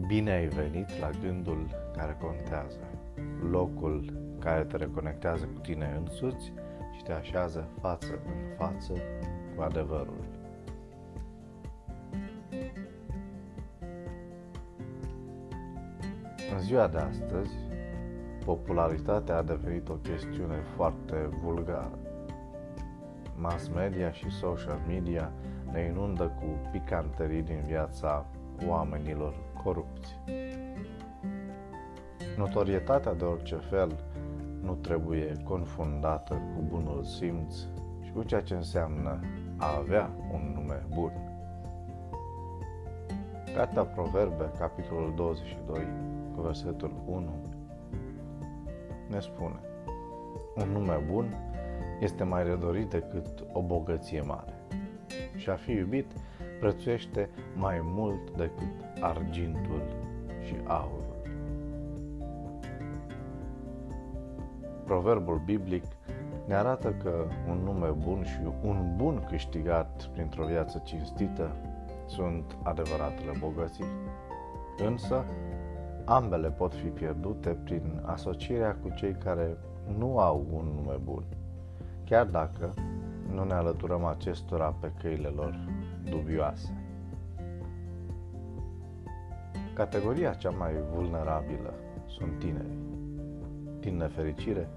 Bine ai venit la gândul care contează, locul care te reconectează cu tine însuți și te așează față în față cu adevărul. În ziua de astăzi, popularitatea a devenit o chestiune foarte vulgară. Mass media și social media ne inundă cu picanterii din viața oamenilor corupți. Notorietatea de orice fel nu trebuie confundată cu bunul simț și cu ceea ce înseamnă a avea un nume bun. Cartea Proverbe, capitolul 22, cu versetul 1, ne spune Un nume bun este mai redorit decât o bogăție mare și a fi iubit prețuiește mai mult decât argintul și aurul. Proverbul biblic ne arată că un nume bun și un bun câștigat printr-o viață cinstită sunt adevăratele bogății. Însă, ambele pot fi pierdute prin asocierea cu cei care nu au un nume bun, chiar dacă nu ne alăturăm acestora pe căile lor dubioase. Categoria cea mai vulnerabilă sunt tinerii. Din nefericire,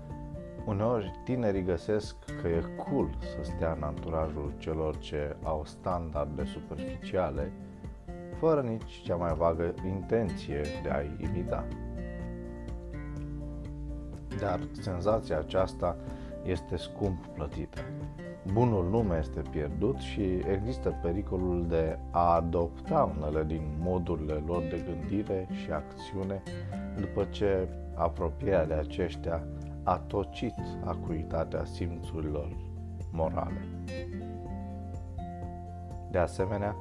uneori tinerii găsesc că e cool să stea în anturajul celor ce au standarde superficiale, fără nici cea mai vagă intenție de a-i imita. Dar senzația aceasta este scump plătită bunul nume este pierdut și există pericolul de a adopta unele din modurile lor de gândire și acțiune după ce apropierea de aceștia a tocit acuitatea simțurilor morale. De asemenea,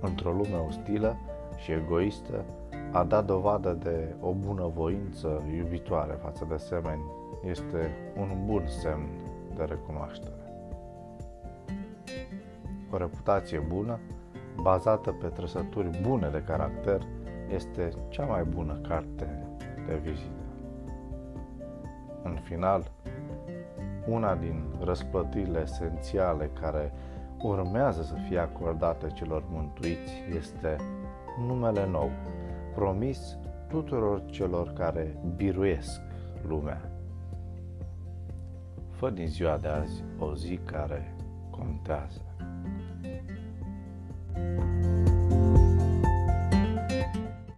într-o lume ostilă și egoistă, a da dovadă de o bună voință iubitoare față de semeni este un bun semn de recunoaștere. O reputație bună, bazată pe trăsături bune de caracter, este cea mai bună carte de vizită. În final, una din răsplătirile esențiale care urmează să fie acordate celor mântuiți este numele nou, promis tuturor celor care biruiesc lumea. Fă din ziua de azi o zi care contează. thank you